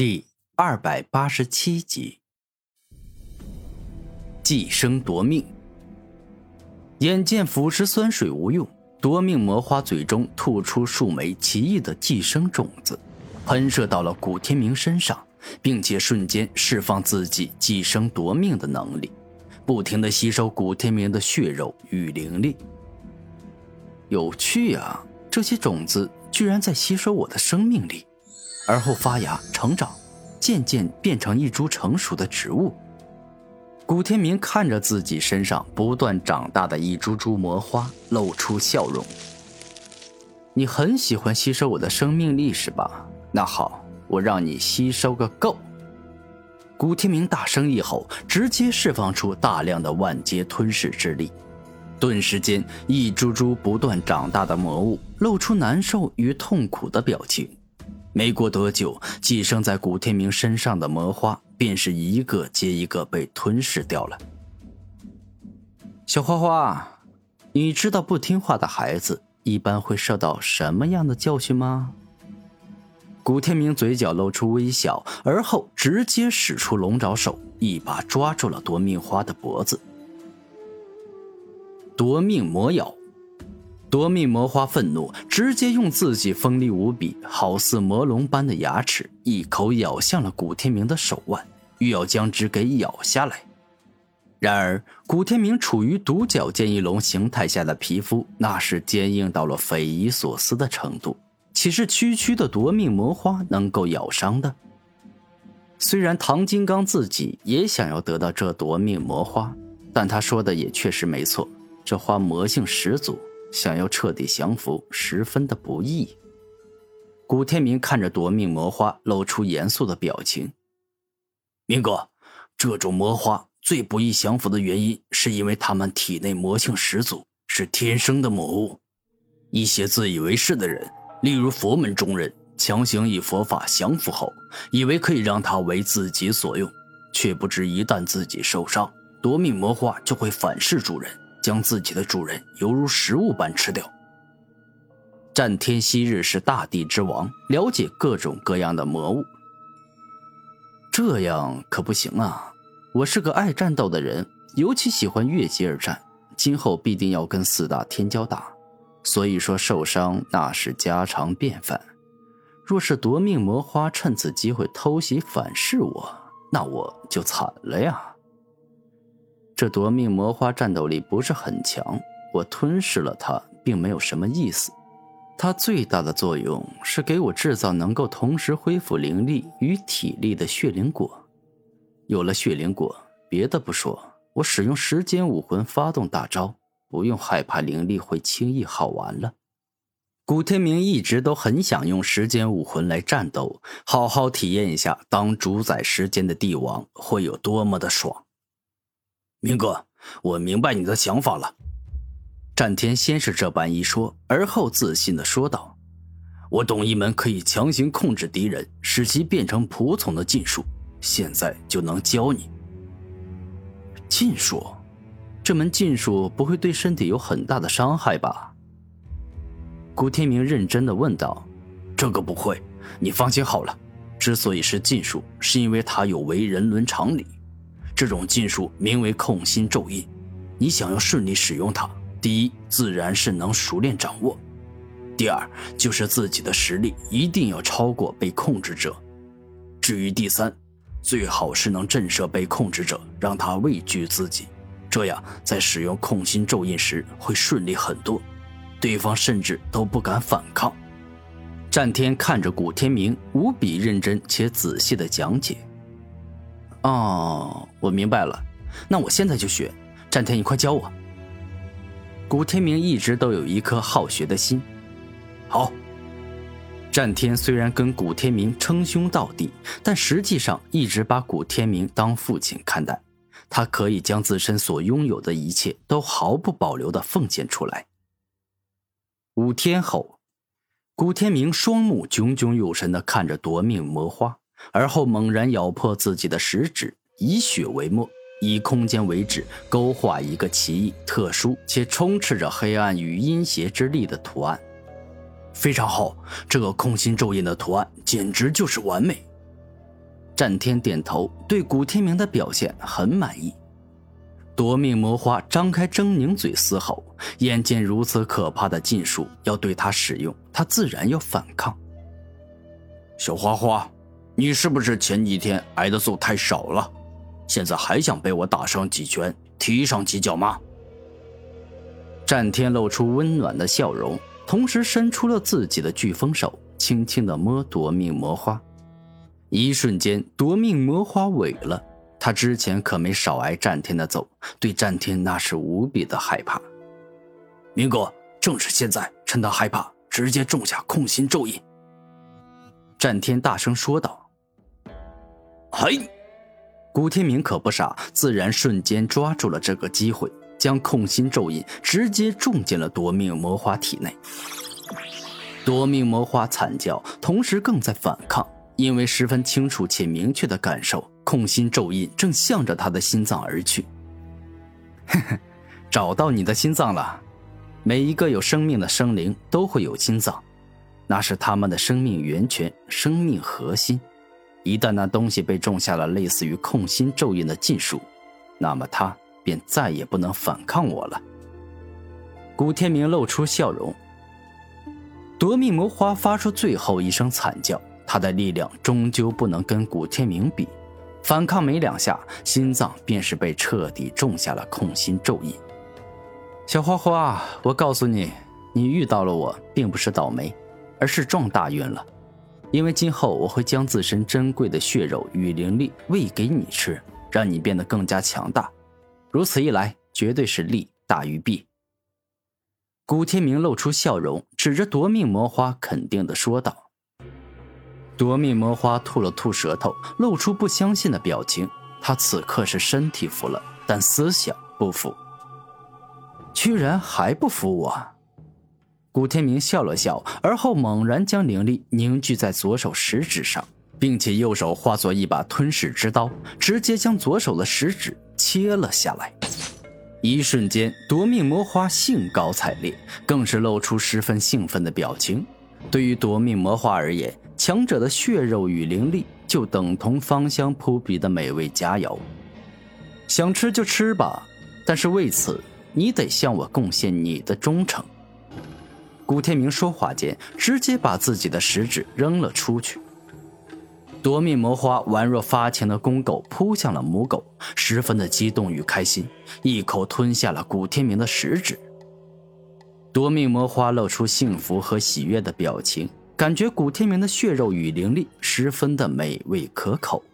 第二百八十七集，寄生夺命。眼见腐蚀酸水无用，夺命魔花嘴中吐出数枚奇异的寄生种子，喷射到了古天明身上，并且瞬间释放自己寄生夺命的能力，不停的吸收古天明的血肉与灵力。有趣啊，这些种子居然在吸收我的生命力。而后发芽、成长，渐渐变成一株成熟的植物。古天明看着自己身上不断长大的一株株魔花，露出笑容。你很喜欢吸收我的生命力是吧？那好，我让你吸收个够。古天明大声一吼，直接释放出大量的万阶吞噬之力，顿时间，一株株不断长大的魔物露出难受与痛苦的表情。没过多久，寄生在古天明身上的魔花便是一个接一个被吞噬掉了。小花花，你知道不听话的孩子一般会受到什么样的教训吗？古天明嘴角露出微笑，而后直接使出龙爪手，一把抓住了夺命花的脖子。夺命魔咬。夺命魔花愤怒，直接用自己锋利无比、好似魔龙般的牙齿，一口咬向了古天明的手腕，欲要将之给咬下来。然而，古天明处于独角剑翼龙形态下的皮肤，那是坚硬到了匪夷所思的程度，岂是区区的夺命魔花能够咬伤的？虽然唐金刚自己也想要得到这夺命魔花，但他说的也确实没错，这花魔性十足。想要彻底降服，十分的不易。古天明看着夺命魔花，露出严肃的表情。明哥，这种魔花最不易降服的原因，是因为他们体内魔性十足，是天生的魔物。一些自以为是的人，例如佛门中人，强行以佛法降服后，以为可以让他为自己所用，却不知一旦自己受伤，夺命魔花就会反噬主人。将自己的主人犹如食物般吃掉。战天昔日是大地之王，了解各种各样的魔物。这样可不行啊！我是个爱战斗的人，尤其喜欢越级而战。今后必定要跟四大天骄打，所以说受伤那是家常便饭。若是夺命魔花趁此机会偷袭反噬我，那我就惨了呀！这夺命魔花战斗力不是很强，我吞噬了它，并没有什么意思。它最大的作用是给我制造能够同时恢复灵力与体力的血灵果。有了血灵果，别的不说，我使用时间武魂发动大招，不用害怕灵力会轻易耗完了。古天明一直都很想用时间武魂来战斗，好好体验一下当主宰时间的帝王会有多么的爽。明哥，我明白你的想法了。战天先是这般一说，而后自信的说道：“我懂一门可以强行控制敌人，使其变成仆从的禁术，现在就能教你。”禁术？这门禁术不会对身体有很大的伤害吧？古天明认真的问道：“这个不会，你放心好了。之所以是禁术，是因为它有违人伦常理。”这种禁术名为控心咒印，你想要顺利使用它，第一自然是能熟练掌握；第二就是自己的实力一定要超过被控制者；至于第三，最好是能震慑被控制者，让他畏惧自己，这样在使用控心咒印时会顺利很多，对方甚至都不敢反抗。战天看着古天明，无比认真且仔细的讲解。哦，我明白了，那我现在就学。战天，你快教我。古天明一直都有一颗好学的心。好。战天虽然跟古天明称兄道弟，但实际上一直把古天明当父亲看待。他可以将自身所拥有的一切都毫不保留的奉献出来。五天后，古天明双目炯炯有神的看着夺命魔花。而后猛然咬破自己的食指，以血为墨，以空间为纸，勾画一个奇异、特殊且充斥着黑暗与阴邪之力的图案。非常好，这个空心咒印的图案简直就是完美。战天点头，对古天明的表现很满意。夺命魔花张开狰狞嘴嘶吼，眼见如此可怕的禁术要对他使用，他自然要反抗。小花花，你是不是前几天挨的揍太少了？现在还想被我打上几拳、踢上几脚吗？战天露出温暖的笑容，同时伸出了自己的飓风手，轻轻的摸夺命魔花。一瞬间，夺命魔花萎了。他之前可没少挨战天的揍，对战天那是无比的害怕。明哥，正是现在，趁他害怕，直接种下控心咒印。战天大声说道：“嘿！”古天明可不傻，自然瞬间抓住了这个机会，将控心咒印直接种进了夺命魔花体内。夺命魔花惨叫，同时更在反抗，因为十分清楚且明确的感受，控心咒印正向着他的心脏而去。找到你的心脏了。每一个有生命的生灵都会有心脏，那是他们的生命源泉、生命核心。一旦那东西被种下了类似于控心咒印的禁术，那么他便再也不能反抗我了。古天明露出笑容。夺命魔花发出最后一声惨叫，他的力量终究不能跟古天明比，反抗没两下，心脏便是被彻底种下了控心咒印。小花花，我告诉你，你遇到了我，并不是倒霉，而是撞大运了。因为今后我会将自身珍贵的血肉与灵力喂给你吃，让你变得更加强大。如此一来，绝对是利大于弊。古天明露出笑容，指着夺命魔花，肯定的说道：“夺命魔花吐了吐舌头，露出不相信的表情。他此刻是身体服了，但思想不服，居然还不服我。”古天明笑了笑，而后猛然将灵力凝聚在左手食指上，并且右手化作一把吞噬之刀，直接将左手的食指切了下来。一瞬间，夺命魔花兴高采烈，更是露出十分兴奋的表情。对于夺命魔花而言，强者的血肉与灵力就等同芳香扑鼻的美味佳肴。想吃就吃吧，但是为此你得向我贡献你的忠诚。古天明说话间，直接把自己的食指扔了出去。夺命魔花宛若发情的公狗扑向了母狗，十分的激动与开心，一口吞下了古天明的食指。夺命魔花露出幸福和喜悦的表情，感觉古天明的血肉与灵力十分的美味可口。